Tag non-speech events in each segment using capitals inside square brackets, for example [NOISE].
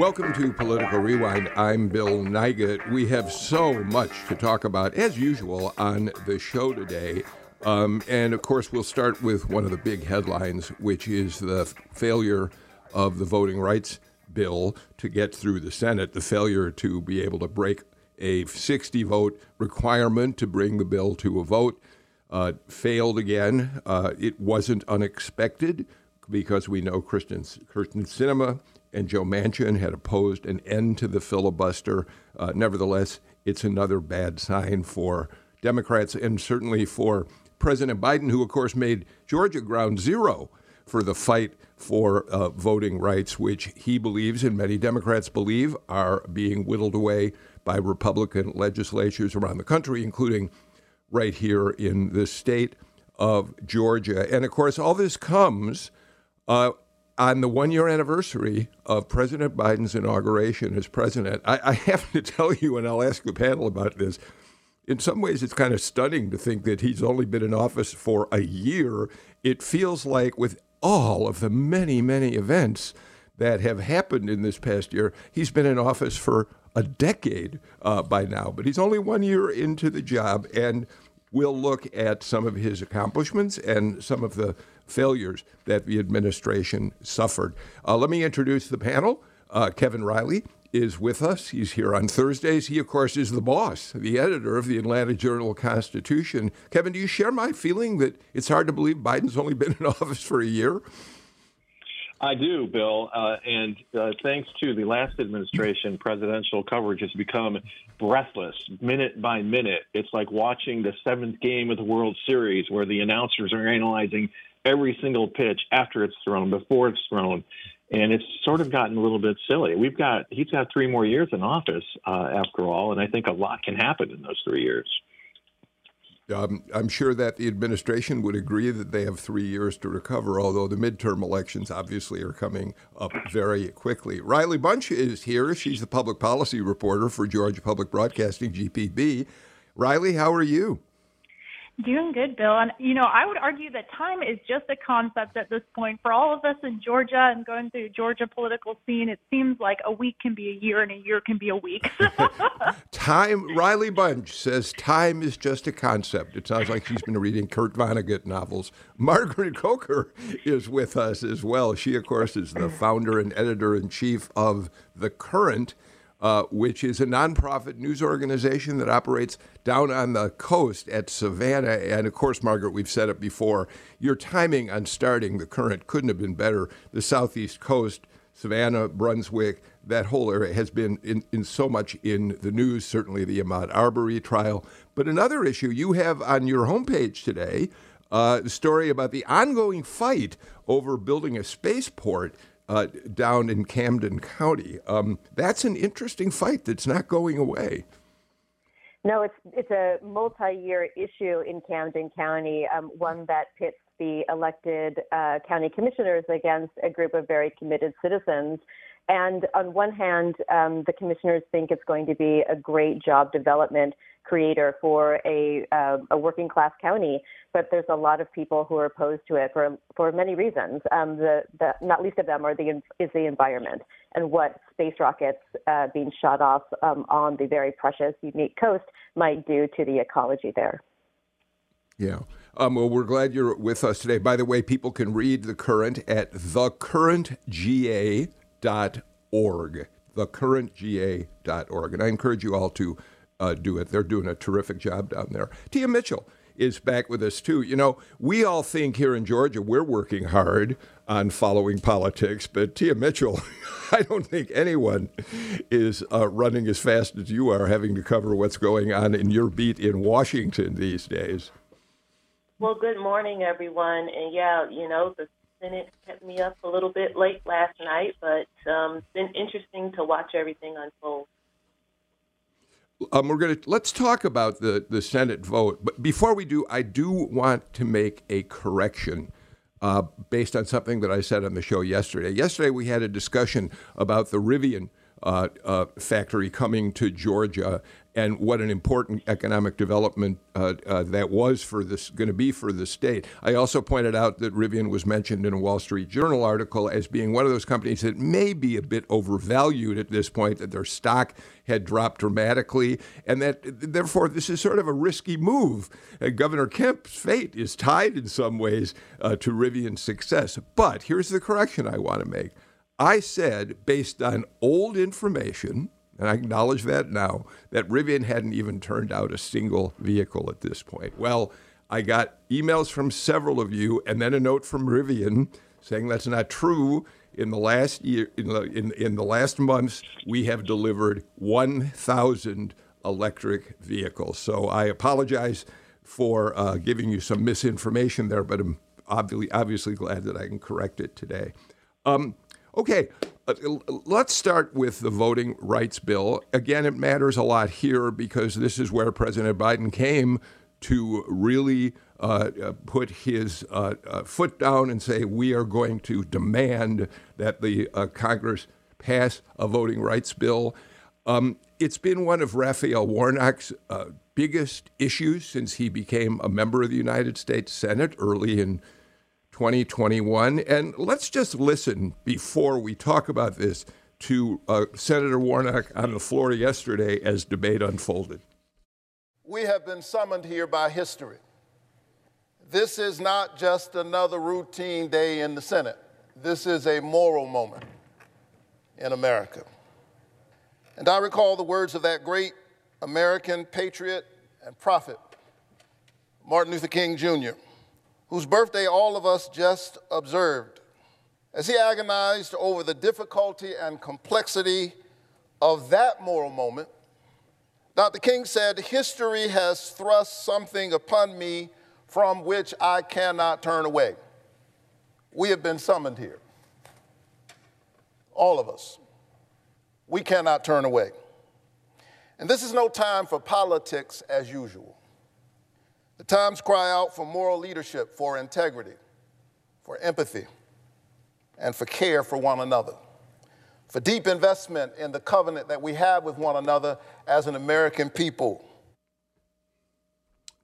Welcome to Political Rewind. I'm Bill Nigut. We have so much to talk about, as usual, on the show today. Um, and of course, we'll start with one of the big headlines, which is the failure of the voting rights bill to get through the Senate, the failure to be able to break a 60 vote requirement to bring the bill to a vote. Uh, failed again. Uh, it wasn't unexpected because we know Kyrsten, Kyrsten Sinema and Joe Manchin had opposed an end to the filibuster. Uh, nevertheless, it's another bad sign for Democrats and certainly for President Biden, who, of course, made Georgia ground zero for the fight for uh, voting rights, which he believes and many Democrats believe are being whittled away by Republican legislatures around the country, including right here in the state of Georgia. And of course, all this comes uh, on the one year anniversary of President Biden's inauguration as president, I, I, [LAUGHS] have to tell you, and I'll ask the panel about this. In some ways, it's kind of stunning to think that he's only been in office for a year. It feels like, with all of the many, many events that have happened in this past year, he's been in office for a decade uh, by now. But he's only one year into the job, and we'll look at some of his accomplishments and some of the failures that the administration suffered. Uh, let me introduce the panel. Uh, Kevin Riley is with us. He's here on Thursdays. He, of course, is the boss, the editor of the Atlanta Journal Constitution. Kevin, do you share my feeling that it's hard to believe Biden's only been in [LAUGHS] office for a year? I do, Bill. Uh, and uh, thanks to the last administration, presidential coverage has become breathless, minute by minute. It's like watching the seventh game of the World Series where the announcers are analyzing every single pitch after it's thrown, before it's thrown. And it's sort of gotten a little bit silly. We've got, he's got three more years in office, uh, after all, and I think a lot can happen in those three years. Um, I'm sure that the administration would agree that they have three years to recover, although the midterm elections obviously are coming up very quickly. Riley Bunch is here. She's the public policy reporter for Georgia Public Broadcasting, GPB. Riley, how are you? Doing good, Bill. And, you know, I would argue that time is just a concept at this point. For all of us in Georgia and going through Georgia political scene, it seems like a week can be a year and a year can be a week. [LAUGHS] time, Riley Bunch says time is just a concept. It sounds like she's been reading Kurt Vonnegut novels. Margaret Coker is with us as well. She, of course, is the founder and editor in chief of The Current uh, which is a nonprofit news organization that operates down on the coast at Savannah. And of course, Margaret, we've said it before, your timing on starting the current couldn't have been better. The southeast coast, Savannah, Brunswick, that whole area has been in, in so much in the news, certainly the Ahmaud Arbery trial. But another issue you have on your homepage today uh, story about the ongoing fight over building a spaceport uh, down in Camden County. Um, that's an interesting fight that's not going away. No, it's it's a multi-year issue in Camden County, um, one that pits the elected uh, county commissioners against a group of very committed citizens. And on one hand, um, the commissioners think it's going to be a great job development creator for a, uh, a working class county, but there's a lot of people who are opposed to it for for many reasons. Um, the, the not least of them are the is the environment and what space rockets uh, being shot off um, on the very precious, unique coast might do to the ecology there. Yeah. Um, well, we're glad you're with us today. By the way, people can read The Current at thecurrentga.org. Thecurrentga.org. And I encourage you all to uh, do it. They're doing a terrific job down there. Tia Mitchell is back with us too. You know, we all think here in Georgia we're working hard on following politics, but Tia Mitchell, [LAUGHS] I don't think anyone is uh, running as fast as you are, having to cover what's going on in your beat in Washington these days. Well, good morning, everyone. And yeah, you know, the Senate kept me up a little bit late last night, but um, it's been interesting to watch everything unfold. Um, we're going to let's talk about the the Senate vote. But before we do, I do want to make a correction. Uh, based on something that I said on the show yesterday. Yesterday, we had a discussion about the Rivian uh, uh, factory coming to Georgia and what an important economic development uh, uh, that was for this going to be for the state. I also pointed out that Rivian was mentioned in a Wall Street Journal article as being one of those companies that may be a bit overvalued at this point, that their stock had dropped dramatically, and that therefore this is sort of a risky move. Uh, Governor Kemp's fate is tied in some ways uh, to Rivian's success. But here's the correction I want to make. I said, based on old information, and I acknowledge that now, that Rivian hadn't even turned out a single vehicle at this point. Well, I got emails from several of you and then a note from Rivian saying that's not true. In the last year, in the, in, in the last months, we have delivered 1,000 electric vehicles. So I apologize for uh, giving you some misinformation there, but I'm obviously, obviously glad that I can correct it today. Um, Okay, uh, let's start with the voting rights bill. Again, it matters a lot here because this is where President Biden came to really uh, uh put his uh, uh, foot down and say, we are going to demand that the uh, Congress pass a voting rights bill. Um, it's been one of Raphael Warnock's biggest issues since he became a member of the United States Senate early in 2021. And let's just listen before we talk about this to uh, Senator Warnock on the floor yesterday as debate unfolded. We have been summoned here by history. This is not just another routine day in the Senate. This is a moral moment in America. And I recall the words of that great American patriot and prophet, Martin Luther King Jr whose birthday all of us just observed, as he agonized over the difficulty and complexity of that moral moment, Dr. King said, History has thrust something upon me from which I cannot turn away. We have been summoned here. All of us. We cannot turn away. And this is no time for politics as usual. The times cry out for moral leadership, for integrity, for empathy, and for care for one another, for deep investment in the covenant that we have with one another as an American people.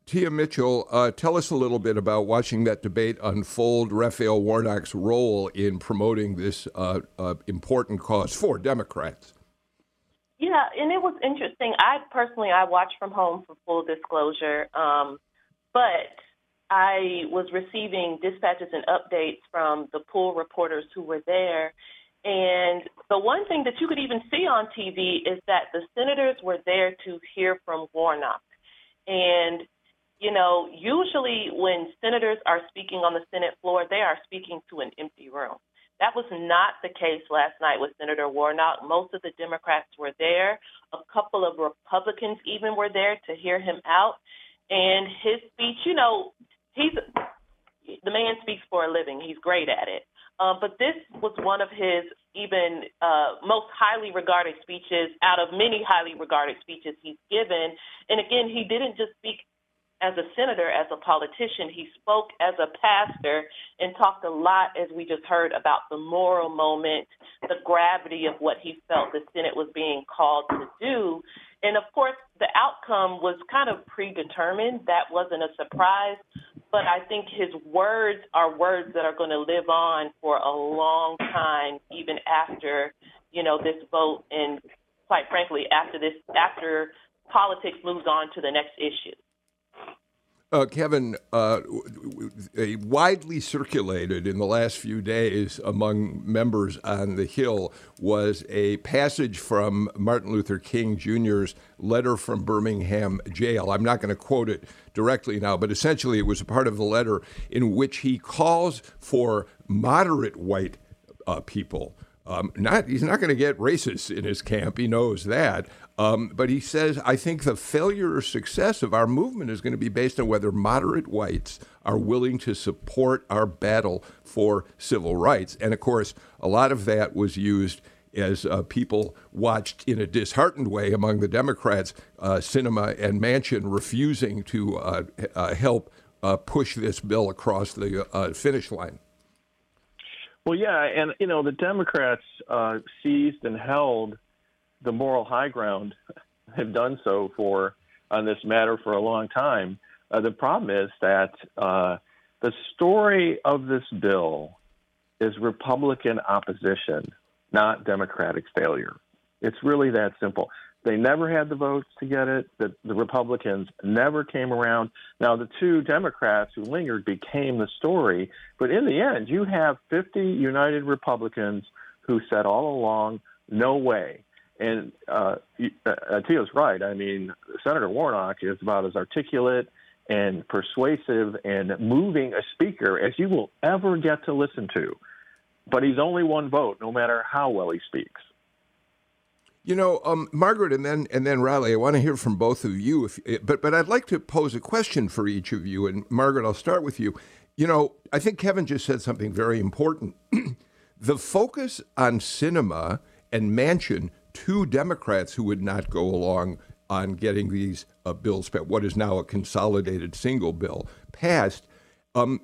Tia Mitchell, uh, tell us a little bit about watching that debate unfold, Raphael Warnock's role in promoting this uh, uh, important cause for Democrats. Yeah, and it was interesting. I personally, I watched from home for full disclosure. Um, but I was receiving dispatches and updates from the pool reporters who were there. And the one thing that you could even see on TV is that the senators were there to hear from Warnock. And, you know, usually when senators are speaking on the Senate floor, they are speaking to an empty room. That was not the case last night with Senator Warnock. Most of the Democrats were there. A couple of Republicans even were there to hear him out. And his speech, you know, he's the man speaks for a living. He's great at it. Uh, but this was one of his even uh, most highly regarded speeches out of many highly regarded speeches he's given. And again, he didn't just speak as a senator, as a politician. He spoke as a pastor and talked a lot, as we just heard, about the moral moment, the gravity of what he felt the Senate was being called to do. And of course, the outcome was kind of predetermined. That wasn't a surprise. But I think his words are words that are going to live on for a long time, even after, you know, this vote and quite frankly, after this, after politics moves on to the next issue. Uh, Kevin, uh, widely circulated in the last few days among members on the Hill was a passage from Martin Luther King Jr.'s letter from Birmingham jail. I'm not going to quote it directly now, but essentially it was a part of the letter in which he calls for moderate white uh, people Um, not he's not going to get racists in his camp. He knows that. Um, but he says, I think the failure or success of our movement is going to be based on whether moderate whites are willing to support our battle for civil rights. And of course, a lot of that was used as uh, people watched in a disheartened way among the Democrats, uh, Sinema and Manchin refusing to uh, uh help uh, push this bill across the uh, finish line. Well, yeah, and you know the Democrats seized and held the moral high ground, [LAUGHS] have done so for on this matter for a long time. Uh, the problem is that uh, the story of this bill is Republican opposition not Democratic failure. It's really that simple. They never had the votes to get it. The, the Republicans never came around. Now, the two Democrats who lingered became the story. But in the end, you have 50 united Republicans who said all along, no way. And uh, uh, Tia's right. I mean, Senator Warnock is about as articulate and persuasive and moving a speaker as you will ever get to listen to but he's only one vote, no matter how well he speaks. You know, um, Margaret, and then and then Riley. I want to hear from both of you. If, eh, but but I'd like to pose a question for each of you. And Margaret, I'll start with you. You know, I think Kevin just said something very important. [CLEARS THROAT] the focus on Sinema and Manchin, two Democrats who would not go along on getting these uh, bills, what is now a consolidated single bill, passed, um,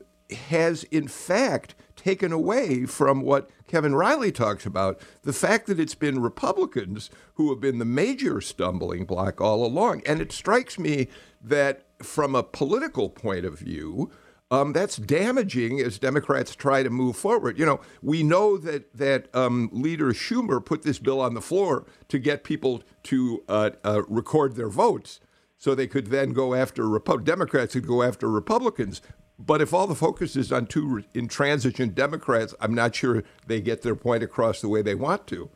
has in fact taken away from what Kevin Riley talks about the fact that it's been Republicans who have been the major stumbling block all along. And it strikes me that from a political point of view, um, that's damaging as Democrats try to move forward. You know, we know that that um, Leader Schumer put this bill on the floor to get people to uh, uh, record their votes, so they could then go after Repu- Democrats could go after Republicans. But if all the focus is on two intransigent Democrats, I'm not sure they get their point across the way they want to.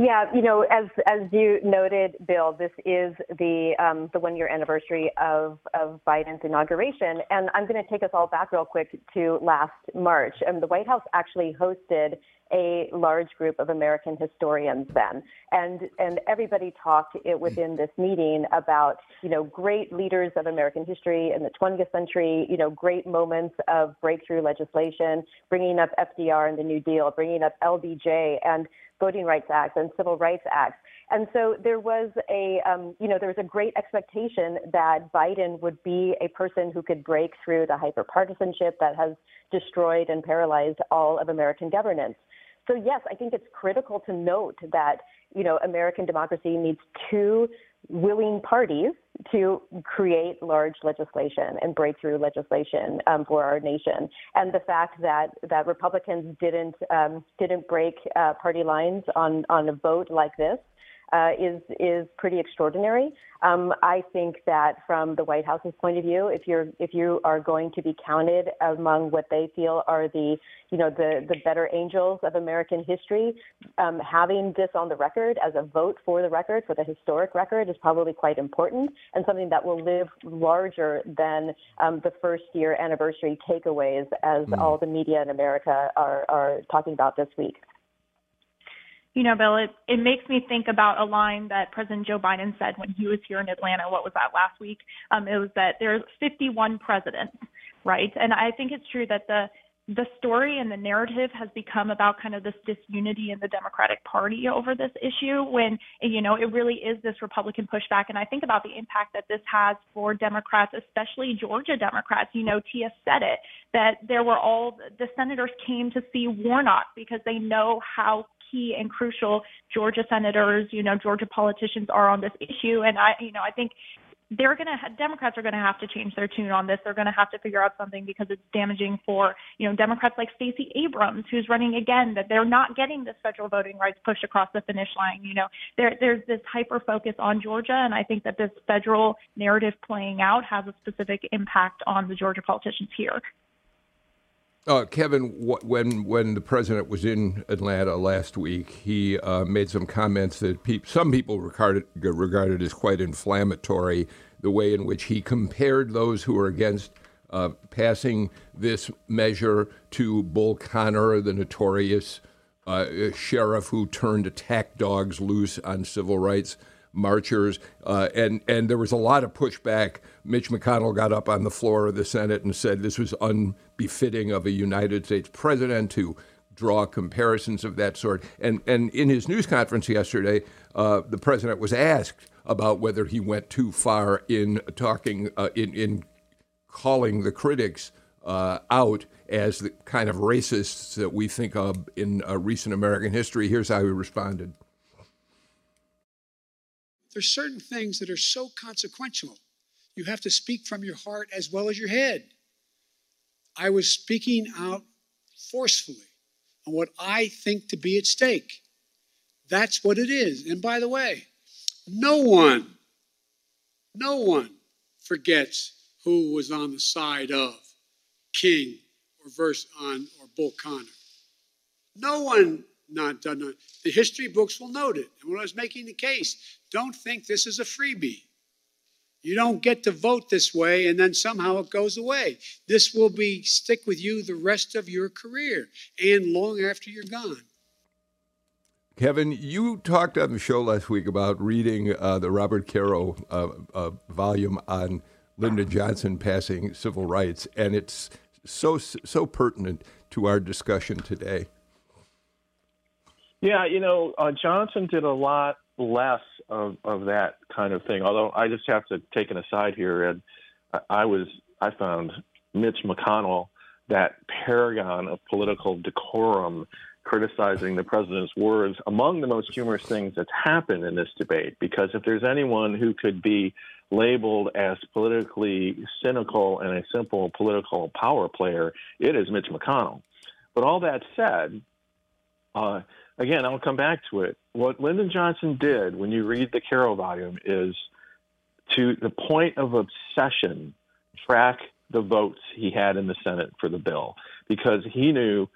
Yeah, you know, as as you noted, Bill, this is the um, the one year anniversary of of Biden's inauguration, and I'm going to take us all back real quick to last March. And the White House actually hosted a large group of American historians then, and and everybody talked it within this meeting about you know great leaders of American history in the 20th century, you know great moments of breakthrough legislation, bringing up FDR and the New Deal, bringing up LBJ and Voting Rights Act and Civil Rights Act. And so there was a, um, you know, there was a great expectation that Biden would be a person who could break through the hyperpartisanship that has destroyed and paralyzed all of American governance. So yes, I think it's critical to note that you know American democracy needs two willing parties to create large legislation and breakthrough legislation um, for our nation. And the fact that that Republicans didn't um, didn't break uh, party lines on on a vote like this uh, is is pretty extraordinary. Um, I think that from the White House's point of view, if you're if you are going to be counted among what they feel are the you know the the better angels of American history, um, having this on the record as a vote for the record for the historic record is probably quite important and something that will live larger than um, the first year anniversary takeaways as mm. all the media in America are are talking about this week you know, Bill, it, it makes me think about a line that President Joe Biden said when he was here in Atlanta. What was that last week? Um, it was that there's 51 presidents, right? And I think it's true that the the story and the narrative has become about kind of this disunity in the Democratic Party over this issue when, you know, it really is this Republican pushback. And I think about the impact that this has for Democrats, especially Georgia Democrats. You know, Tia said it, that there were all the senators came to see Warnock because they know how key and crucial Georgia senators, you know, Georgia politicians are on this issue. And I, you know, I think they're going to Democrats are going to have to change their tune on this. They're going to have to figure out something because it's damaging for you know Democrats like Stacey Abrams, who's running again. That they're not getting this federal voting rights pushed across the finish line. You know, there there's this hyper focus on Georgia, and I think that this federal narrative playing out has a specific impact on the Georgia politicians here. Uh, Kevin, when when the president was in Atlanta last week, he uh, made some comments that pe- some people regarded regarded as quite inflammatory. The way in which he compared those who were against uh, passing this measure to Bull Connor, the notorious uh, sheriff who turned attack dogs loose on civil rights marchers, uh, and and there was a lot of pushback. Mitch McConnell got up on the floor of the Senate and said this was unbefitting of a United States president to draw comparisons of that sort. And and in his news conference yesterday, uh, the president was asked about whether he went too far in talking uh, in in calling the critics uh, out as the kind of racists that we think of in uh, recent American history. Here's how he responded. There's certain things that are so consequential. You have to speak from your heart as well as your head. I was speaking out forcefully on what I think to be at stake. That's what it is. And by the way, no one, no one forgets who was on the side of King or verse on or Bull Connor. No one not done it. The history books will note it. And when I was making the case, don't think this is a freebie. You don't get to vote this way and then somehow it goes away. This will be stick with you the rest of your career and long after you're gone. Kevin, you talked on the show last week about reading uh, the Robert Caro uh, uh, volume on Lyndon Johnson passing civil rights, and it's so so pertinent to our discussion today. Yeah, you know, uh, Johnson did a lot less of, of that kind of thing. Although I just have to take an aside here, and I was I found Mitch McConnell that paragon of political decorum criticizing the president's words among the most humorous things that's happened in this debate. Because if there's anyone who could be labeled as politically cynical and a simple political power player, it is Mitch McConnell. But all that said, uh, again, I'll come back to it. What Lyndon Johnson did when you read the Caro volume is to the point of obsession, track the votes he had in the Senate for the bill because he knew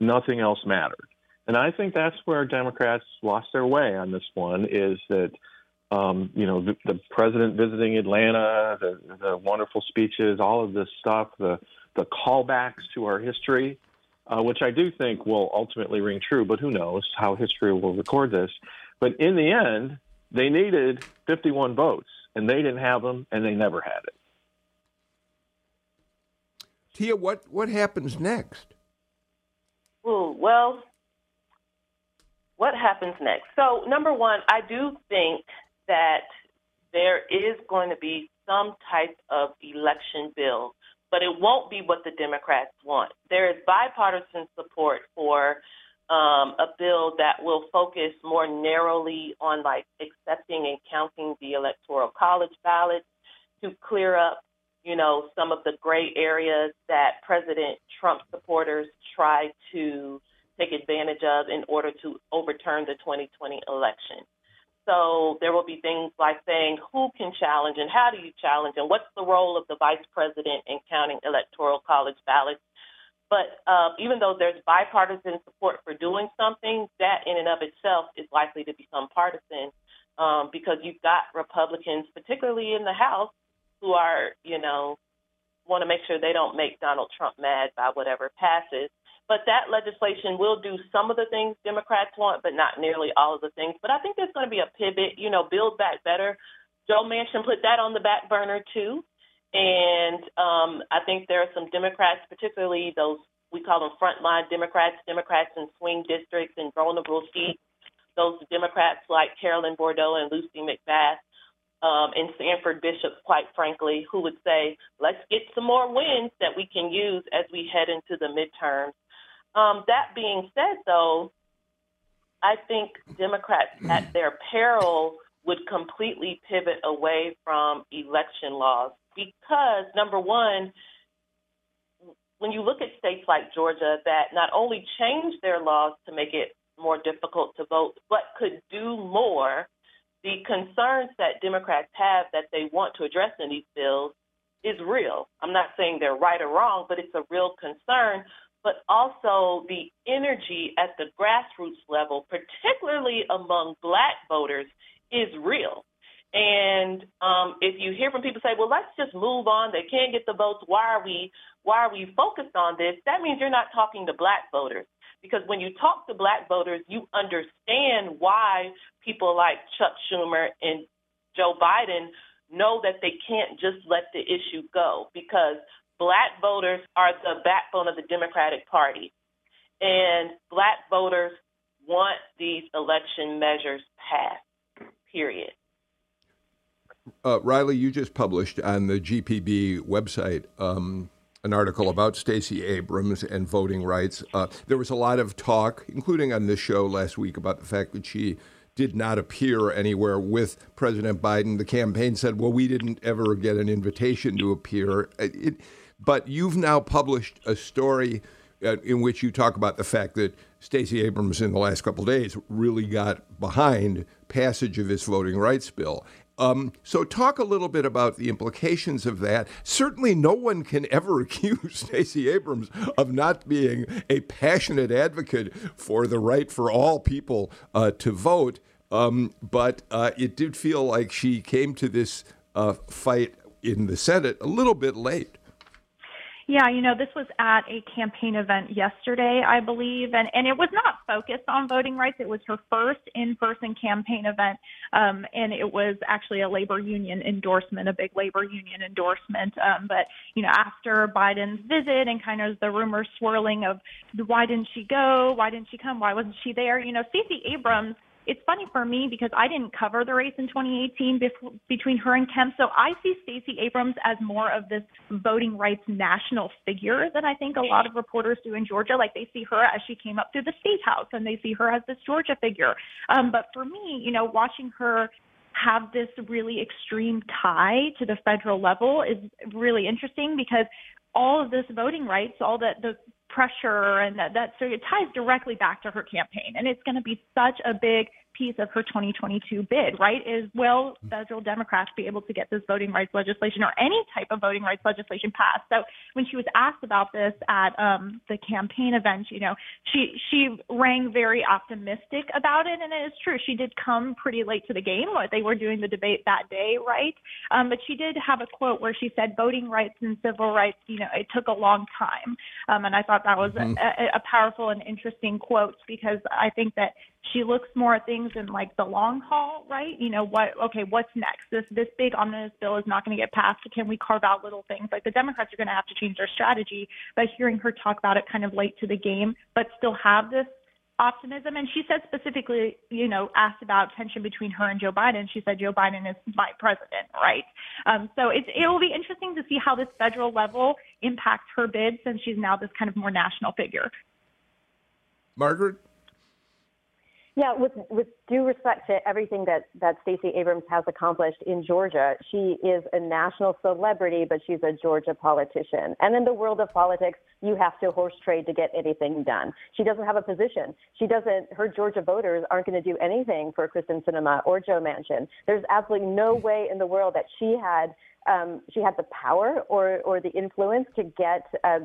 nothing else mattered. And I think that's where Democrats lost their way on this one is that, um, you know, the, the, president visiting Atlanta, the, the, wonderful speeches, all of this stuff, the, the callbacks to our history, uh, which I do think will ultimately ring true, but who knows how history will record this. But in the end, they needed 51 votes, and they didn't have them, and they never had it. Tia, what, what happens next? Ooh, well, what happens next? So, number one, I do think that there is going to be some type of election bill, but it won't be what the Democrats want. There is bipartisan support for um, a bill that will focus more narrowly on like accepting and counting the electoral college ballots to clear up you know, some of the gray areas that President Trump supporters try to take advantage of in order to overturn the 2020 election. So there will be things like saying who can challenge and how do you challenge and what's the role of the vice president in counting electoral college ballots. But uh, even though there's bipartisan support for doing something, that in and of itself is likely to become partisan um, because you've got Republicans, particularly in the House, who are, you know, want to make sure they don't make Donald Trump mad by whatever passes. But that legislation will do some of the things Democrats want, but not nearly all of the things. But I think there's going to be a pivot, you know, build back better. Joe Manchin put that on the back burner too. And um, I think there are some Democrats, particularly those we call them frontline Democrats, Democrats in swing districts and vulnerable seats, those Democrats like Carolyn Bourdeaux and Lucy McBath um, and Sanford Bishop, quite frankly, who would say, let's get some more wins that we can use as we head into the midterms. Um, that being said, though, I think Democrats at their peril would completely pivot away from election laws because, number one, when you look at states like Georgia that not only change their laws to make it more difficult to vote, but could do more the concerns that Democrats have that they want to address in these bills is real. I'm not saying they're right or wrong, but it's a real concern. But also the energy at the grassroots level, particularly among black voters, is real. And um, if you hear from people say, "Well, let's just move on. They can't get the votes. Why are we? Why are we focused on this?" That means you're not talking to black voters Because when you talk to black voters, you understand why people like Chuck Schumer and Joe Biden know that they can't just let the issue go because black voters are the backbone of the Democratic Party. And black voters want these election measures passed, period. Uh, Riley, you just published on the GPB website um, an article about Stacey Abrams and voting rights. Uh, there was a lot of talk, including on this show last week, about the fact that she did not appear anywhere with President Biden. The campaign said, well, we didn't ever get an invitation to appear. It, but you've now published a story uh, in which you talk about the fact that Stacey Abrams, in the last couple days, really got behind passage of this voting rights bill. Um, so, talk a little bit about the implications of that. Certainly, no one can [LAUGHS] ever accuse Stacey Abrams of not being a passionate advocate for the right for all people uh, to vote. Um, but uh, it did feel like she came to this uh, fight in the Senate a little bit late. Yeah, you know, this was at a campaign event yesterday, I believe, and, and it was not focused on voting rights. It was her first in person campaign event, um, and it was actually a labor union endorsement, a big labor union endorsement. Um, but, you know, after Biden's visit and kind of the rumors swirling of why didn't she go? Why didn't she come? Why wasn't she there? You know, Stacey Abrams it's funny for me because I didn't cover the race in 2018 bef- between her and Kemp. So I see Stacey Abrams as more of this voting rights national figure than I think a lot of reporters do in Georgia. Like they see her as she came up through the state house and they see her as this Georgia figure. Um, but for me, you know, watching her have this really extreme tie to the federal level is really interesting because all of this voting rights, all that the pressure and that, that so it ties directly back to her campaign. And it's going to be such a big piece of her 2022 bid, right? Is will federal Democrats be able to get this voting rights legislation or any type of voting rights legislation passed? So when she was asked about this at um, the campaign event, you know, she she rang very optimistic about it, and it is true. She did come pretty late to the game. They were doing the debate that day, right? Um, but she did have a quote where she said, "Voting rights and civil rights, you know, it took a long time," um, and I thought that was mm-hmm. a, a powerful and interesting quote because I think that she looks more at things in like the long haul, right? You know, what okay, what's next? This this big omnibus bill is not going to get passed. Can we carve out little things? Like the Democrats are going to have to change their strategy. But hearing her talk about it kind of late to the game, but still have this optimism. And she said specifically, you know, asked about tension between her and Joe Biden. She said Joe Biden is my president, right? Um, so it's, it will be interesting to see how this federal level impacts her bid since she's now this kind of more national figure. Margaret? Yeah, with with due respect to everything that that Stacey Abrams has accomplished in Georgia, she is a national celebrity, but she's a Georgia politician. And in the world of politics, you have to horse trade to get anything done. She doesn't have a position. She doesn't. Her Georgia voters aren't going to do anything for Kyrsten Sinema or Joe Manchin. There's absolutely no way in the world that she had um, she had the power or or the influence to get. Uh,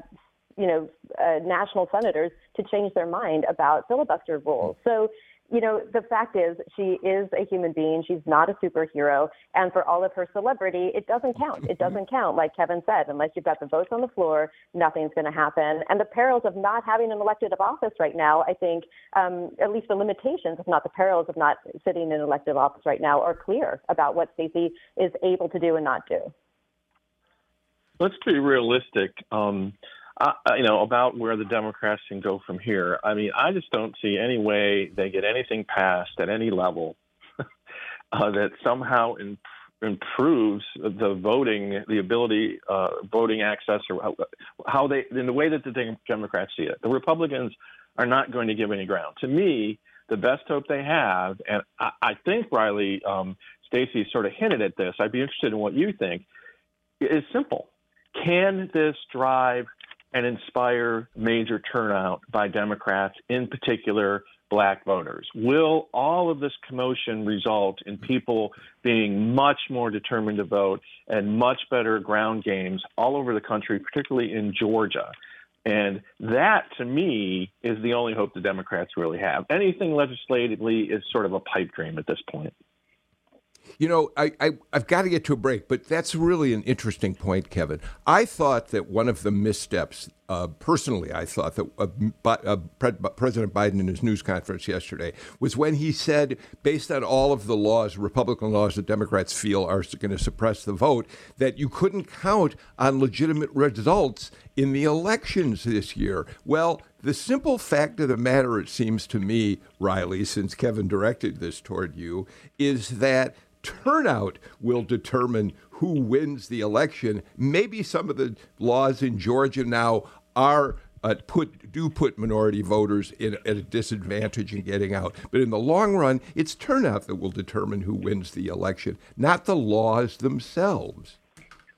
you know, uh, national senators to change their mind about filibuster rules. So you know, the fact is she is a human being. She's not a superhero. And for all of her celebrity, it doesn't count. It doesn't count, like Kevin said. Unless you've got the votes on the floor, nothing's going to happen. And the perils of not having an elected office right now, I think, um, at least the limitations, if not the perils of not sitting in an elected office right now, are clear about what Stacey is able to do and not do. Let's be realistic. Um, you know, about where the Democrats can go from here. I mean, I just don't see any way they get anything passed at any level [LAUGHS] uh, that somehow improves the voting, the ability, uh, voting access, or how, how they, in the way that the Democrats see it. The Republicans are not going to give any ground. To me, the best hope they have, and I, I think Riley, um, Stacey sort of hinted at this. I'd be interested in what you think. Is simple. Can this drive and inspire major turnout by Democrats, in particular black voters? Will all of this commotion result in people being much more determined to vote and much better ground games all over the country, particularly in Georgia? And that, to me, is the only hope the Democrats really have. Anything legislatively is sort of a pipe dream at this point. You know, I, I, have got to get to a break, but that's really an interesting point, Kevin. I thought that one of the missteps, uh, personally, I thought that uh, uh, President Biden in his news conference yesterday was when he said, based on all of the laws, Republican laws that Democrats feel are going to suppress the vote, that you couldn't count on legitimate results in the elections this year. Well, the simple fact of the matter, it seems to me, Riley, since Kevin directed this toward you, is that turnout will determine who wins the election. Maybe some of the laws in Georgia now are uh, put do put minority voters in, at a disadvantage in getting out. But in the long run, it's turnout that will determine who wins the election, not the laws themselves.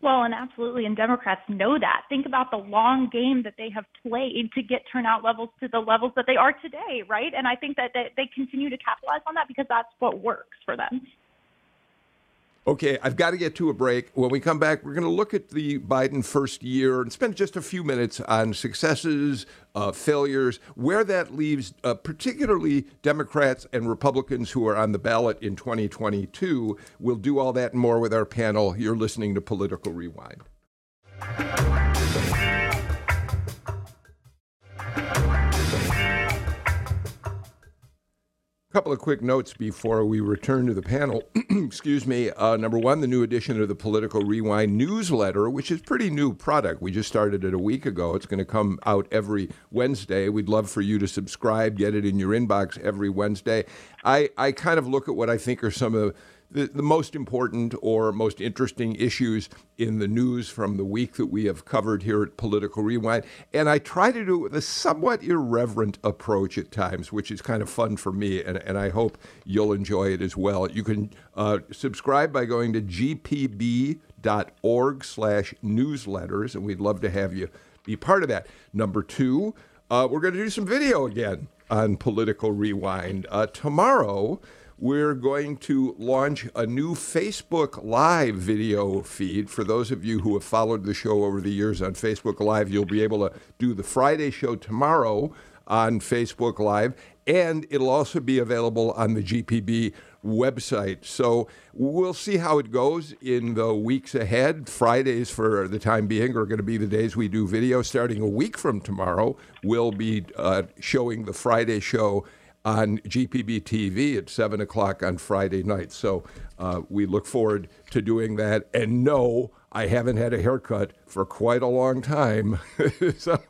Well, and absolutely, and Democrats know that. Think about the long game that they have played to get turnout levels to the levels that they are today, right? And I think that they, they continue to capitalize on that because that's what works for them. Okay, I've got to get to a break. When we come back, we're going to look at the Biden first year and spend just a few minutes on successes, uh, failures, where that leaves uh, particularly Democrats and Republicans who are on the ballot in 2022. We'll do all that and more with our panel. You're listening to Political Rewind. A couple of quick notes before we return to the panel. [CLEARS THROAT] Excuse me. Uh, number one, the new edition of the Political Rewind newsletter, which is pretty new product. We just started it a week ago. It's going to come out every Wednesday. We'd love for you to subscribe, get it in your inbox every Wednesday. I, I kind of look at what I think are some of the, the most important or most interesting issues in the news from the week that we have covered here at Political Rewind. And I try to do it with a somewhat irreverent approach at times, which is kind of fun for me, and, and I hope you'll enjoy it as well. You can uh, subscribe by going to gpb.org slash newsletters, and we'd love to have you be part of that. Number two, uh, we're going to do some video again on Political Rewind. Uh, tomorrow, we're going to launch a new Facebook Live video feed. For those of you who have followed the show over the years on Facebook Live, you'll be able to do the Friday show tomorrow on Facebook Live, and it'll also be available on the GPB website. So we'll see how it goes in the weeks ahead. Fridays, for the time being, are going to be the days we do video. Starting a week from tomorrow, we'll be uh, showing the Friday show on GPB TV at 7 o'clock on Friday night. So uh, we look forward to doing that. And no, I haven't had a haircut for quite a long time. [LAUGHS] so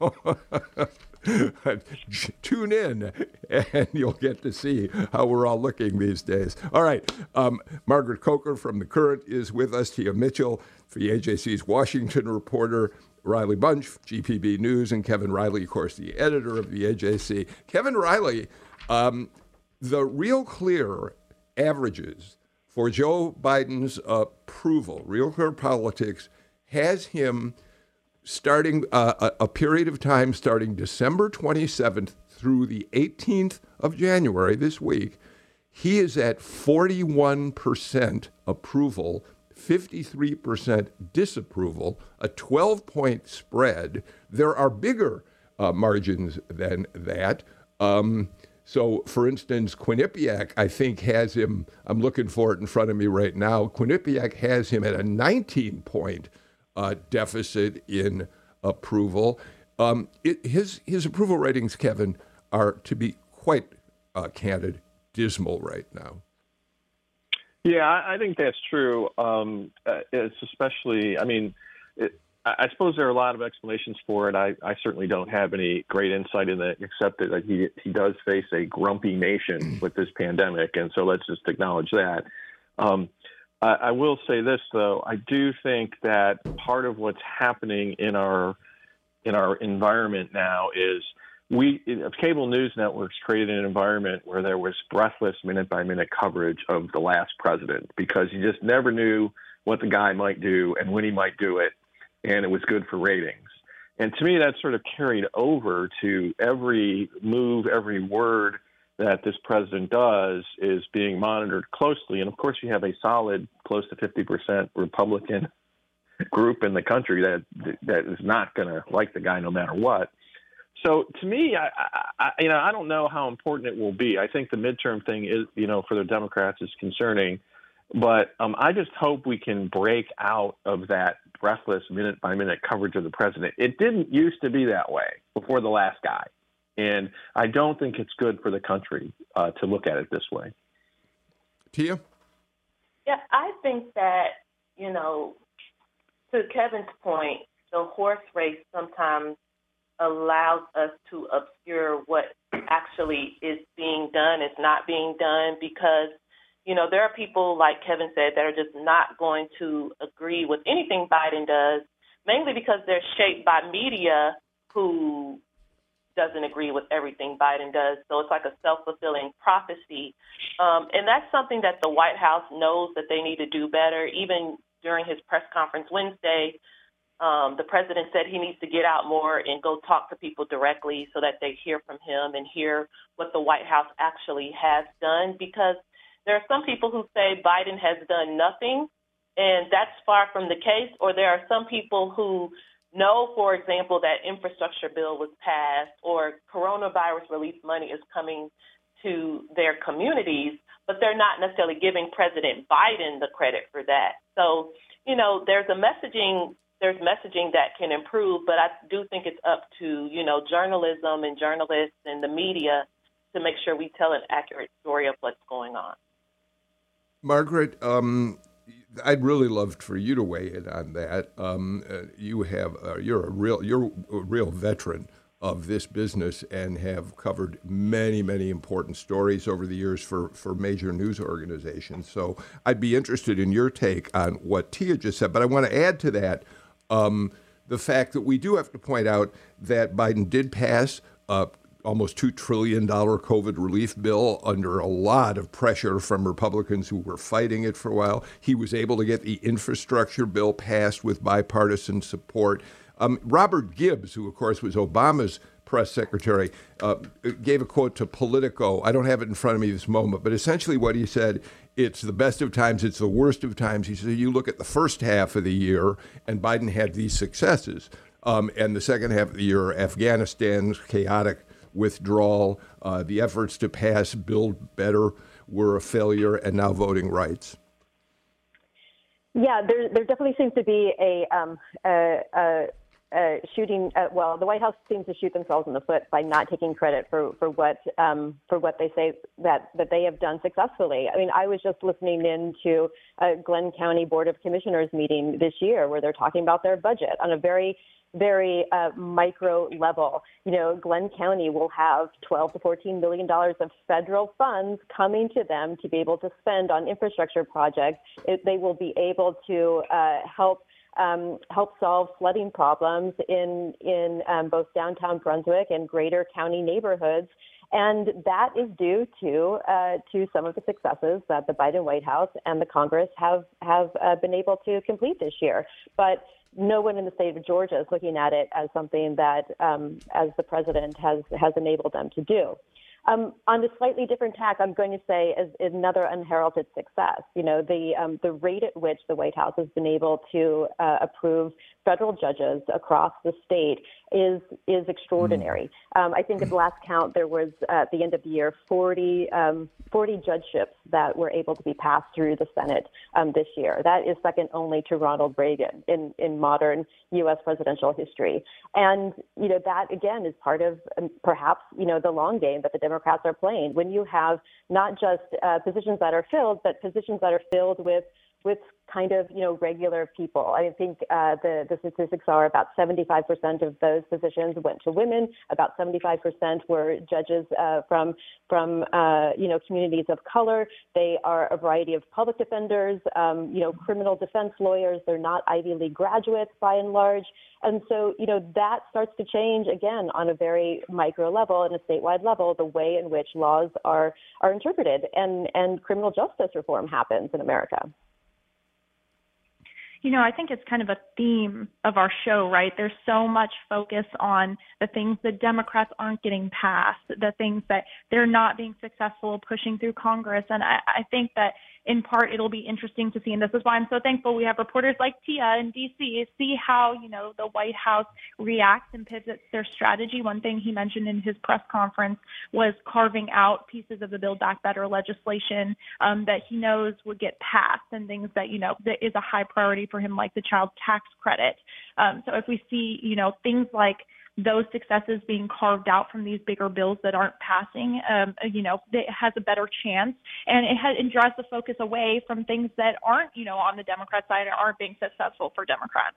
[LAUGHS] tune in and you'll get to see how we're all looking these days. All right. Um, Margaret Coker from The Current is with us, Tia Mitchell, the AJC's Washington reporter. Riley Bunch, GPB News, and Kevin Riley, of course, the editor of the AJC. Kevin Riley um, the real clear averages for Joe Biden's approval, Real Clear Politics, has him starting uh, a, period of time starting December 27th through the 18th of January this week. He is at 41% approval, 53% disapproval, a 12 point spread. There are bigger uh, margins than that. Um, so, for instance, Quinnipiac, I think, has him, I'm looking for it in front of me right now. Quinnipiac has him at a 19 point uh, deficit in approval. Um, it, his, his approval ratings, Kevin, are, to be quite uh, candid, dismal right now. Yeah, I think that's true. Um, uh, it's especially, I mean, it, I suppose there are a lot of explanations for it. I, I certainly don't have any great insight in that, except that he he does face a grumpy nation with this pandemic, and so let's just acknowledge that. Um, I, I will say this though: I do think that part of what's happening in our in our environment now is we cable news networks created an environment where there was breathless minute by minute coverage of the last president because you just never knew what the guy might do and when he might do it and it was good for ratings. And to me, that sort of carried over to every move, every word that this president does is being monitored closely. And of course, you have a solid, close to 50% Republican group in the country that that is not going to like the guy no matter what. So to me, I, I, you know, I don't know how important it will be. I think the midterm thing is, you know, for the Democrats is concerning But um, I just hope we can break out of that breathless minute by minute coverage of the president. It didn't used to be that way before the last guy. And I don't think it's good for the country uh, to look at it this way. Tia? Yeah, I think that, you know, to Kevin's point, the horse race sometimes allows us to obscure what actually is being done, is not being done, because, you know, there are people, like Kevin said, that are just not going to agree with anything Biden does, mainly because they're shaped by media who doesn't agree with everything Biden does. So it's like a self fulfilling prophecy. Um, and that's something that the White House knows that they need to do better. Even during his press conference Wednesday, um, the president said he needs to get out more and go talk to people directly so that they hear from him and hear what the White House actually has done. Because there are some people who say Biden has done nothing, and that's far from the case. Or there are some people who know, for example, that infrastructure bill was passed or coronavirus relief money is coming to their communities, but they're not necessarily giving President Biden the credit for that. So, you know, there's a messaging there's messaging that can improve, but I do think it's up to, you know, journalism and journalists and the media to make sure we tell an accurate story of what's going on. Margaret, um, I'd really love for you to weigh in on that. Um, uh, you have uh, you're a real you're a real veteran of this business and have covered many many important stories over the years for for major news organizations. So I'd be interested in your take on what Tia just said. But I want to add to that um, the fact that we do have to point out that Biden did pass uh, almost $2 trillion COVID relief bill under a lot of pressure from Republicans who were fighting it for a while. He was able to get the infrastructure bill passed with bipartisan support. Um, Robert Gibbs, who of course was Obama's press secretary, uh, gave a quote to Politico. I don't have it in front of me this moment, but essentially what he said it's the best of times, it's the worst of times. He said, you look at the first half of the year, and Biden had these successes. Um, and the second half of the year, Afghanistan's chaotic withdrawal, uh, the efforts to pass Build Better were a failure, and now voting rights. Yeah, there, there definitely seems to be a, um, a, a uh, shooting. Uh, well, the White House seems to shoot themselves in the foot by not taking credit for for what um, for what they say that that they have done successfully. I mean, I was just listening in to a Glynn County Board of Commissioners meeting this year where they're talking about their budget on a very very uh, micro level. You know, Glynn County will have 12 to 14 million dollars of federal funds coming to them to be able to spend on infrastructure projects. It, they will be able to uh, help um, help solve flooding problems in in um, both downtown Brunswick and greater county neighborhoods. And that is due to uh, to some of the successes that the Biden White House and the Congress have have uh, been able to complete this year. But no one in the state of Georgia is looking at it as something that, um, as the president has has enabled them to do. Um, on a slightly different tack, I'm going to say is, is another unheralded success. You know, the um, the rate at which the White House has been able to uh, approve federal judges across the state is is extraordinary. Mm. Um, I think at the last count there was uh, at the end of the year 40 um, 40 judgeships that were able to be passed through the Senate um, this year. That is second only to Ronald Reagan in in modern U.S. presidential history. And you know that again is part of um, perhaps you know the long game that the Democrats are playing when you have not just uh, positions that are filled, but positions that are filled with with kind of you know regular people. I think uh, the the statistics are about 75% of those positions went to women. About 75% were judges uh, from from uh, you know communities of color. They are a variety of public defenders, um, you know criminal defense lawyers. They're not Ivy League graduates by and large. And so you know that starts to change again on a very micro level and a statewide level the way in which laws are are interpreted and and criminal justice reform happens in America. You know, I think it's kind of a theme of our show, right? There's so much focus on the things that Democrats aren't getting passed, the things that they're not being successful pushing through Congress. And I, I think that in part it'll be interesting to see and this is why i'm so thankful we have reporters like tia in dc see how you know the white house reacts and pivots their strategy one thing he mentioned in his press conference was carving out pieces of the build back better legislation um, that he knows would get passed and things that you know that is a high priority for him like the child tax credit um, so if we see you know things like those successes being carved out from these bigger bills that aren't passing, um, you know, it has a better chance, and it, has, draws the focus away from things that aren't, you know, on the Democrat side and aren't being successful for Democrats.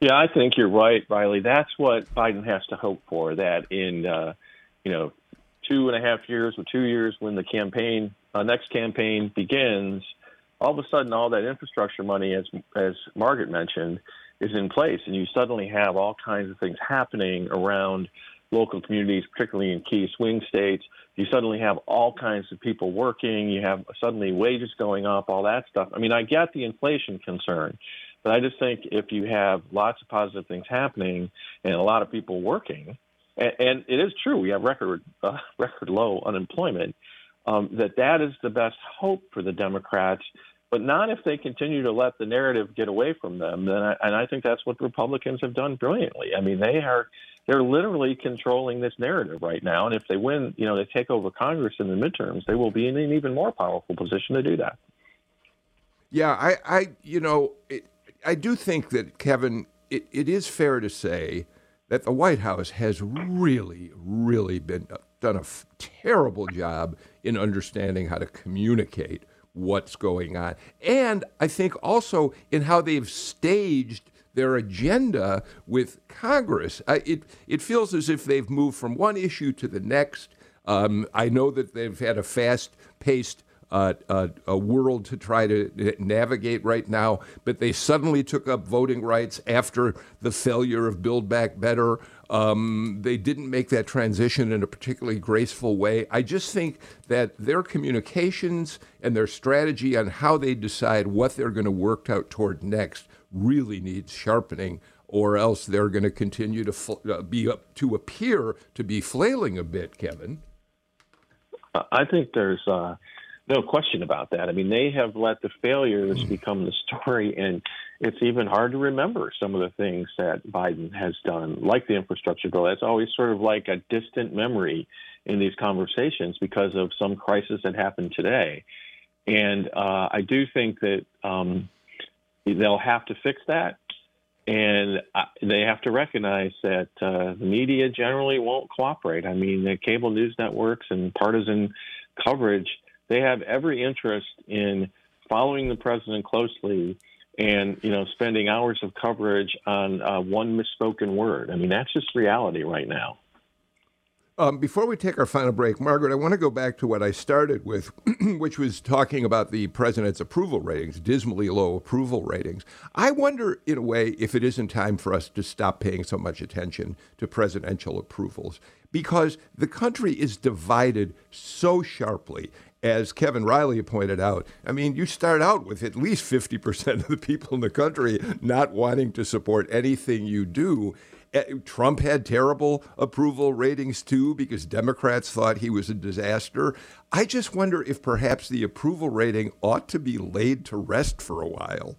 Yeah, I think you're right, Riley. That's what Biden has to hope for. That in, uh, you know, two and a half years or two years, when the campaign uh, next campaign begins, all of a sudden, all that infrastructure money, as as Margaret mentioned, is in place, and you suddenly have all kinds of things happening around local communities, particularly in key swing states. You suddenly have all kinds of people working. You have suddenly wages going up, all that stuff. I mean, I get the inflation concern, but I just think if you have lots of positive things happening and a lot of people working, and, and it is true, we have record uh, record low unemployment. Um, that that is the best hope for the Democrats but not if they continue to let the narrative get away from them. And I, and I think that's what Republicans have done brilliantly. I mean, they are they're literally controlling this narrative right now. And if they win, you know, they take over Congress in the midterms, they will be in an even more powerful position to do that. Yeah, I, I you know, it, I do think that Kevin, it, it is fair to say that the White House has really, really been done a terrible job in understanding how to communicate what's going on. And I think also in how they've staged their agenda with Congress. it, it feels as if they've moved from one issue to the next. Um, I know that they've had a fast paced uh, uh, a world to try to navigate right now, but they suddenly took up voting rights after the failure of Build Back Better. Um, they didn't make that transition in a particularly graceful way. I just think that their communications and their strategy on how they decide what they're going to work out toward next really needs sharpening, or else they're going to continue to fl- uh, be up to appear to be flailing a bit. Kevin, I think there's. Uh no question about that. I mean, they have let the failures become the story, and it's even hard to remember some of the things that Biden has done, like the infrastructure bill. That's always sort of like a distant memory in these conversations because of some crisis that happened today. And uh, I do think that um, they'll have to fix that. And uh, they have to recognize that uh, the media generally won't cooperate. I mean, the cable news networks and partisan coverage they have every interest in following the president closely and you know spending hours of coverage on uh, one misspoken word. I mean that's just reality right now. Um, before we take our final break, Margaret, I want to go back to what I started with, [CLEARS THROAT] which was talking about the president's approval ratings, dismally low approval ratings. I wonder, in a way, if it isn't time for us to stop paying so much attention to presidential approvals because the country is divided so sharply as Kevin Riley pointed out, I mean, you start out with at least 50% of the people in the country not wanting to support anything you do. Eh, Trump had terrible approval ratings too because Democrats thought he was a disaster. I just wonder if perhaps the approval rating ought to be laid to rest for a while.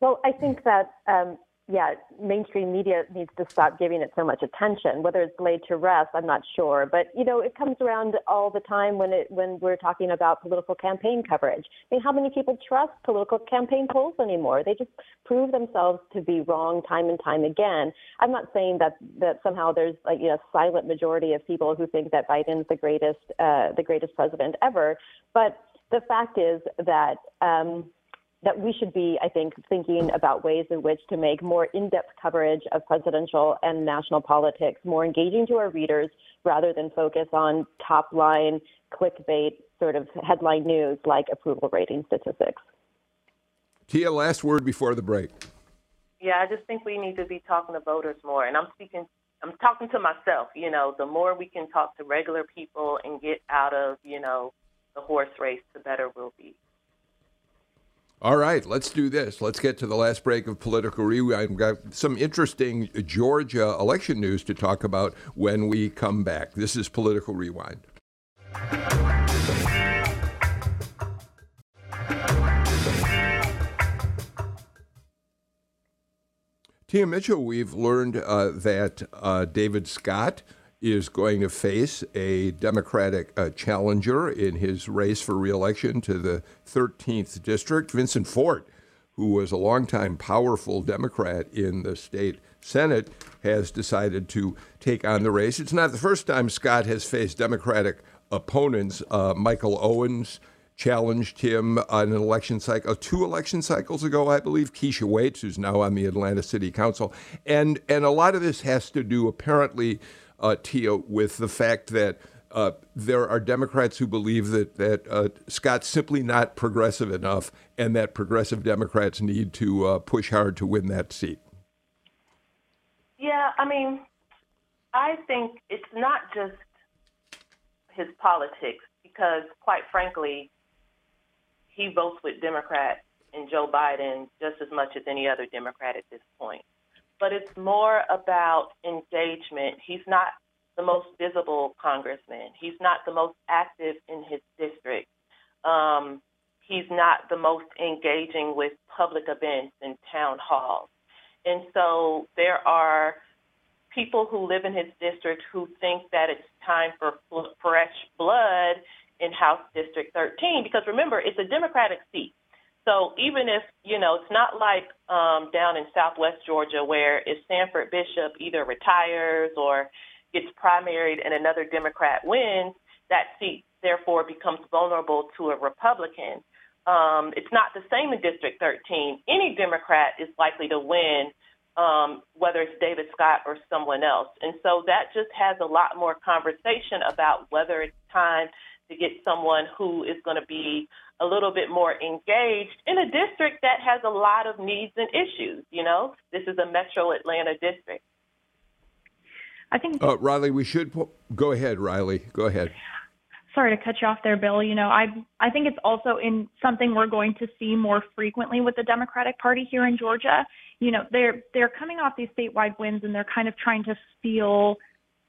Well, I think that um, yeah, mainstream media needs to stop giving it so much attention. Whether it's laid to rest, I'm not sure. But you know, it comes around all the time when it when we're talking about political campaign coverage. I mean, how many people trust political campaign polls anymore? They just prove themselves to be wrong time and time again. I'm not saying that that somehow there's like you know silent majority of people who think that Biden's the greatest uh, the greatest president ever, but the fact is that. Um, that we should be, I think, thinking about ways in which to make more in depth coverage of presidential and national politics more engaging to our readers rather than focus on top line clickbait sort of headline news like approval rating statistics. Tia, last word before the break. Yeah, I just think we need to be talking to voters more. And I'm speaking, I'm talking to myself. You know, the more we can talk to regular people and get out of, you know, the horse race, the better we'll be. All right, let's do this. Let's get to the last break of Political Rewind. We've got some interesting Georgia election news to talk about when we come back. This is Political Rewind. Tia Mitchell, we've learned uh, that uh, David Scott is going to face a Democratic uh, challenger in his race for reelection to the 13th district. Vincent Fort, who was a longtime powerful Democrat in the state Senate, has decided to take on the race. It's not the first time Scott has faced Democratic opponents. Uh, Michael Owens challenged him on an election cycle, two election cycles ago, I believe. Keisha Waites, who's now on the Atlanta City Council, and and a lot of this has to do apparently, uh, with the fact that. Uh, there are Democrats who believe that that uh, Scott's simply not progressive enough, and that progressive Democrats need to uh, push hard to win that seat. Yeah, I mean, I think it's not just his politics, because quite frankly, he votes with Democrats and Joe Biden just as much as any other Democrat at this point. But it's more about engagement. He's not the most visible congressman. He's not the most active in his district. Um, he's not the most engaging with public events and town halls. And so there are people who live in his district who think that it's time for fresh blood in House District 13 because remember, it's a Democratic seat. So even if, you know, it's not like um, down in southwest Georgia where if Sanford Bishop either retires or gets primaried and another Democrat wins, that seat therefore becomes vulnerable to a Republican. Um, it's not the same in District 13. Any Democrat is likely to win, um, whether it's David Scott or someone else. And so that just has a lot more conversation about whether it's time to get someone who is going to be a little bit more engaged in a district that has a lot of needs and issues. You know, this is a metro Atlanta district. I think. Uh, Riley, we should po- go ahead. Riley, go ahead. Sorry to cut you off there, Bill. You know, I I think it's also in something we're going to see more frequently with the Democratic Party here in Georgia. You know, they're they're coming off these statewide wins and they're kind of trying to feel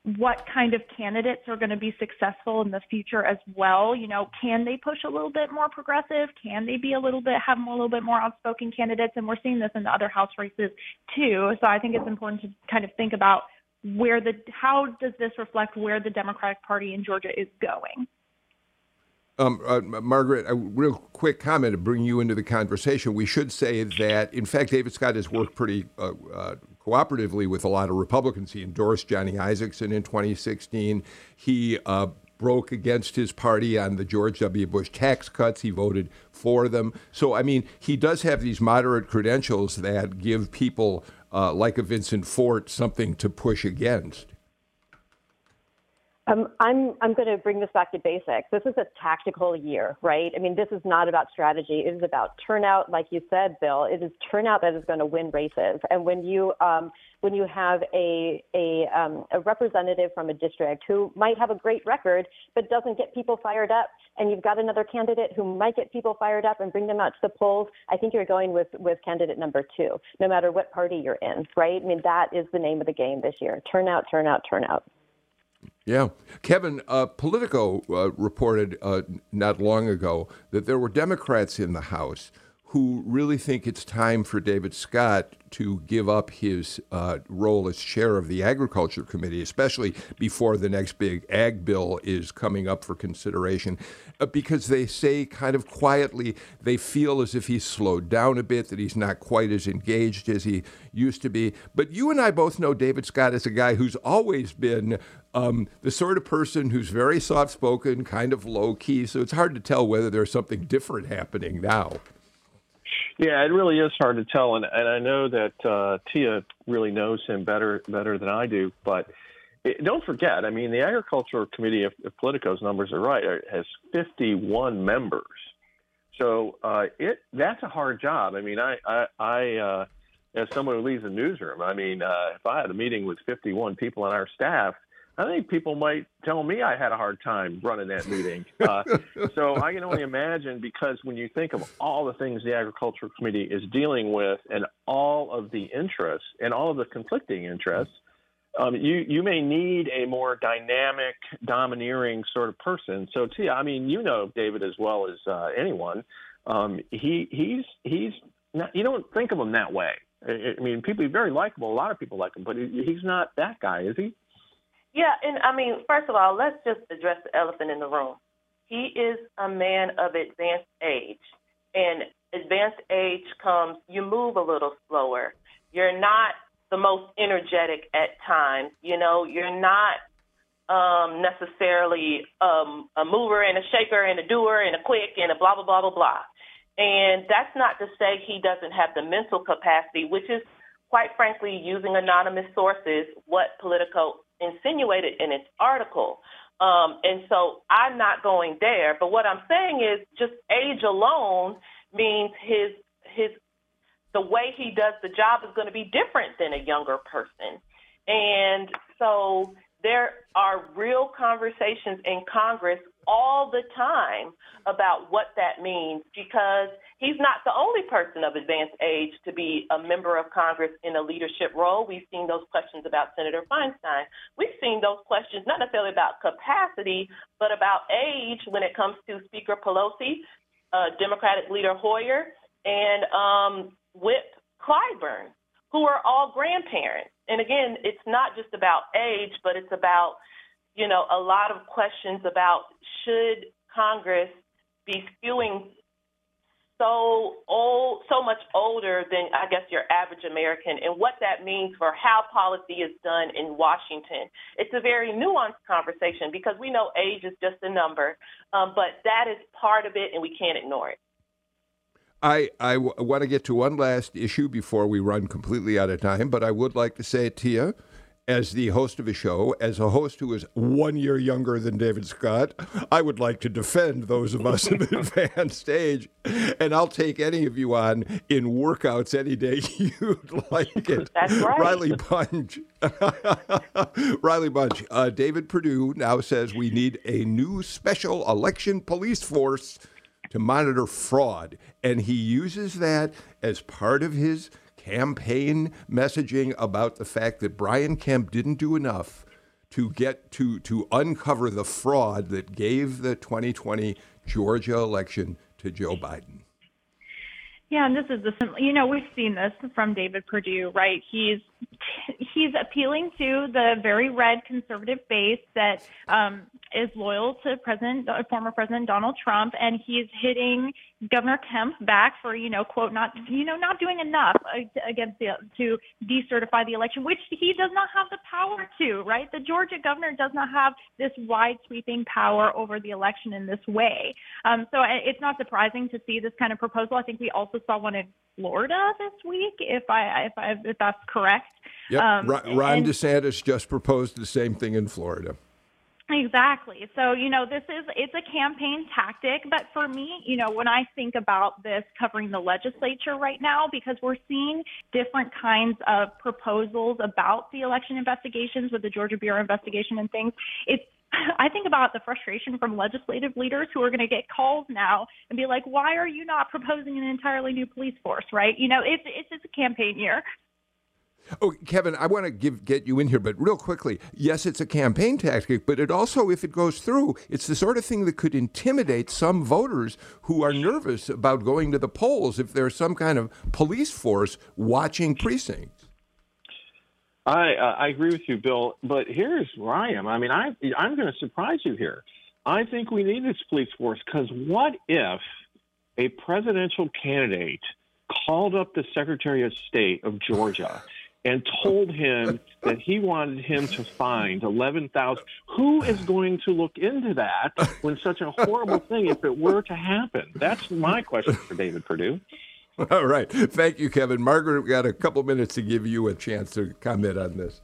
what kind of candidates are going to be successful in the future as well. You know, can they push a little bit more progressive? Can they be a little bit have a little bit more outspoken candidates? And we're seeing this in the other House races too. So I think it's important to kind of think about where the how does this reflect where the Democratic Party in Georgia is going. Um, uh, Margaret, a real quick comment to bring you into the conversation. We should say that, in fact, David Scott has worked pretty uh, uh, cooperatively with a lot of Republicans. He endorsed Johnny Isakson in 2016. He uh, broke against his party on the George W. Bush tax cuts. He voted for them. So, I mean, he does have these moderate credentials that give people uh, like a Vincent Fort something to push against. Um, I'm I'm going to bring this back to basics. This is a tactical year, right? I mean, this is not about strategy. It is about turnout, like you said, Bill. It is turnout that is going to win races. And when you um, when you have a a, um, a representative from a district who might have a great record but doesn't get people fired up, and you've got another candidate who might get people fired up and bring them out to the polls, I think you're going with with candidate number two, no matter what party you're in, right? I mean, that is the name of the game this year: turnout, turnout, turnout. Yeah. Kevin, uh, Politico uh, reported uh, not long ago that there were Democrats in the House who really think it's time for David Scott to give up his uh, role as chair of the Agriculture Committee, especially before the next big ag bill is coming up for consideration, uh, because they say kind of quietly they feel as if he's slowed down a bit, that he's not quite as engaged as he used to be. But you and I both know David Scott is a guy who's always been um, the sort of person who's very soft spoken, kind of low key. So it's hard to tell whether there's something different happening now. Yeah, it really is hard to tell, and, and I know that uh, Tia really knows him better better than I do. But it, don't forget, I mean, the Agricultural Committee, if, if Politico's numbers are right, has 51 members. So uh, it that's a hard job. I mean, I I, I uh, as someone who leads a newsroom, I mean, uh, if I had a meeting with 51 people on our staff, I think people might tell me I had a hard time running that meeting. [LAUGHS] Uh, so I can only imagine because when you think of all the things the Agricultural Committee is dealing with and all of the interests and all of the conflicting interests, um, you you may need a more dynamic, domineering sort of person. So, Tia, I mean, you know David as well as uh, anyone. Um, he he's he's not, you don't think of him that way. I, I mean, people are very likable. A lot of people like him, but he, he's not that guy, is he? Yeah, and I mean, first of all, let's just address the elephant in the room. He is a man of advanced age, and advanced age comes you move a little slower. You're not the most energetic at times. You know, you're not um, necessarily um, a mover and a shaker and a doer and a quick and a blah blah blah blah blah. And that's not to say he doesn't have the mental capacity, which is quite frankly using anonymous sources what Politico insinuated in its article. Um, and so I'm not going there. But what I'm saying is just age alone means his his the way he does the job is going to be different than a younger person. And so there are real conversations in Congress all the time about what that means because he's not the only person of advanced age to be a member of Congress in a leadership role. We've seen those questions about Senator Feinstein. We've seen those questions not necessarily about capacity, but about age when it comes to Speaker Pelosi, uh, Democratic leader Hoyer, and um, Whip Clyburn, who are all grandparents. And again, it's not just about age, but it's about, you know, a lot of questions about should Congress be skewing so old, so much older than I guess your average American, and what that means for how policy is done in Washington. It's a very nuanced conversation because we know age is just a number, um, but that is part of it, and we can't ignore it. I, I w- want to get to one last issue before we run completely out of time, but I would like to say, Tia, as the host of a show, as a host who is one year younger than David Scott, I would like to defend those of us [LAUGHS] of advanced age. And I'll take any of you on in workouts any day [LAUGHS] you'd like it. That's right. Riley Bunch. [LAUGHS] Riley Bunch. Uh, David Perdue now says we need a new special election police force to monitor fraud. And he uses that as part of his campaign messaging about the fact that Brian Kemp didn't do enough to get to to uncover the fraud that gave the 2020 Georgia election to Joe Biden. Yeah, and this is the you know we've seen this from David Perdue, right? He's he's appealing to the very red conservative base that um, is loyal to President, uh, former President Donald Trump, and he's hitting Governor Kemp back for you know quote not you know not doing enough against the to decertify the election, which he does not have the power to. Right, the Georgia governor does not have this wide sweeping power over the election in this way. Um, so it's not surprising to see this kind of proposal. I think we also saw one in Florida this week, if I if I if that's correct. Yep. Um, Ron and, DeSantis just proposed the same thing in Florida. Exactly. So, you know, this is it's a campaign tactic, but for me, you know, when I think about this covering the legislature right now because we're seeing different kinds of proposals about the election investigations with the Georgia Bureau investigation and things, it's I think about the frustration from legislative leaders who are going to get calls now and be like, "Why are you not proposing an entirely new police force?" Right? You know, it's it's a campaign year. Oh, Kevin, I want to give get you in here, but real quickly, yes, it's a campaign tactic, but it also, if it goes through, it's the sort of thing that could intimidate some voters who are nervous about going to the polls if there's some kind of police force watching precincts. I uh, I agree with you, Bill. But here's where I am. I mean, I I'm going to surprise you here. I think we need this police force because what if a presidential candidate called up the Secretary of State of Georgia and told him that he wanted him to find 11,000. Who is going to look into that when such a horrible thing, if it were to happen? That's my question for David Perdue. [LAUGHS] All right. Thank you, Kevin. Margaret, we've got a couple minutes to give you a chance to comment on this.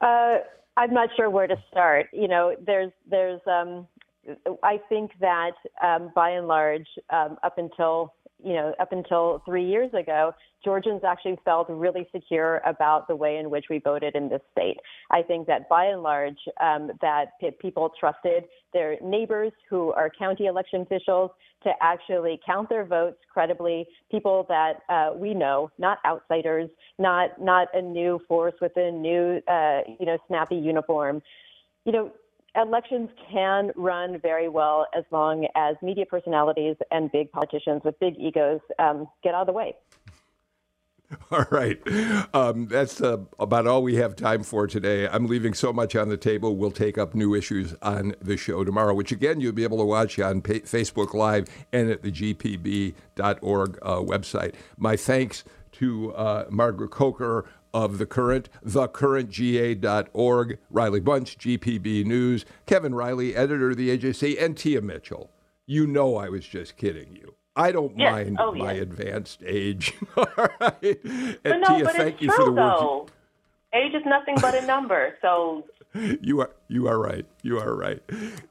Uh, I'm not sure where to start. You know, there's, there's, um, I think that um, by and large, um, up until you know, up until three years ago, Georgians actually felt really secure about the way in which we voted in this state. I think that by and large, um, that people trusted their neighbors who are county election officials to actually count their votes credibly. People that uh, we know, not outsiders, not not a new force with a new, uh, you know, snappy uniform. You know, elections can run very well as long as media personalities and big politicians with big egos um, get out of the way. [LAUGHS] All right. Um, that's uh, about all we have time for today. I'm leaving so much on the table. We'll take up new issues on the show tomorrow, which again, you'll be able to watch on pa- Facebook Live and at the gpb.org uh, website. My thanks to uh, Margaret Coker of The Current, thecurrentga.org, Riley Bunch, GPB News, Kevin Riley, editor of the AJC, and Tia Mitchell. You know I was just kidding you. I don't yes. mind oh, my yes. advanced age. [LAUGHS] All right. And but no, Tia, but thank you true, for the though. Age is nothing but a number. So [LAUGHS] you are you are right. You are right.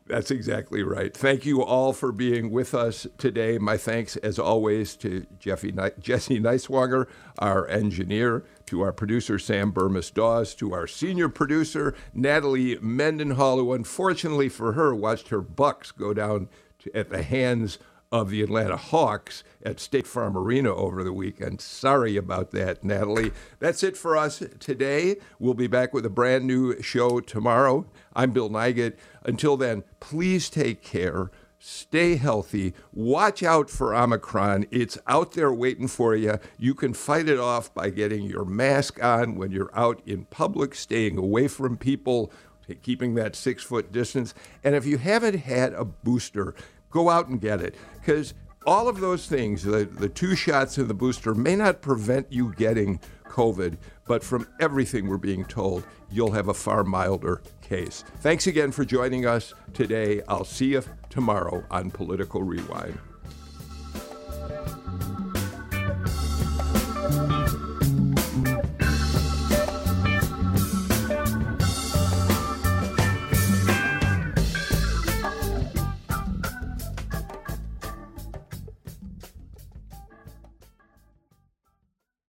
That's exactly right. Thank you all for being with us today. My thanks, as always, to Jeffy Jesse Neiswanger, our engineer, to our producer Sam Bermas-Dawes, to our senior producer Natalie Mendenhall, who unfortunately for her watched her Bucks go down to, at the hands of the Atlanta Hawks at State Farm Arena over the weekend. Sorry about that, Natalie. That's it for us today. We'll be back with a brand new show tomorrow. I'm Bill Nigut. Until then, please take care. Stay healthy. Watch out for Omicron. It's out there waiting for you. You can fight it off by getting your mask on when you're out in public, staying away from people, keeping that six foot distance. And if you haven't had a booster, go out and get it. Because all of those things, the, the two shots and the booster, may not prevent you getting COVID, but from everything we're being told, you'll have a far milder case. Thanks again for joining us today. I'll see you tomorrow on Political Rewind.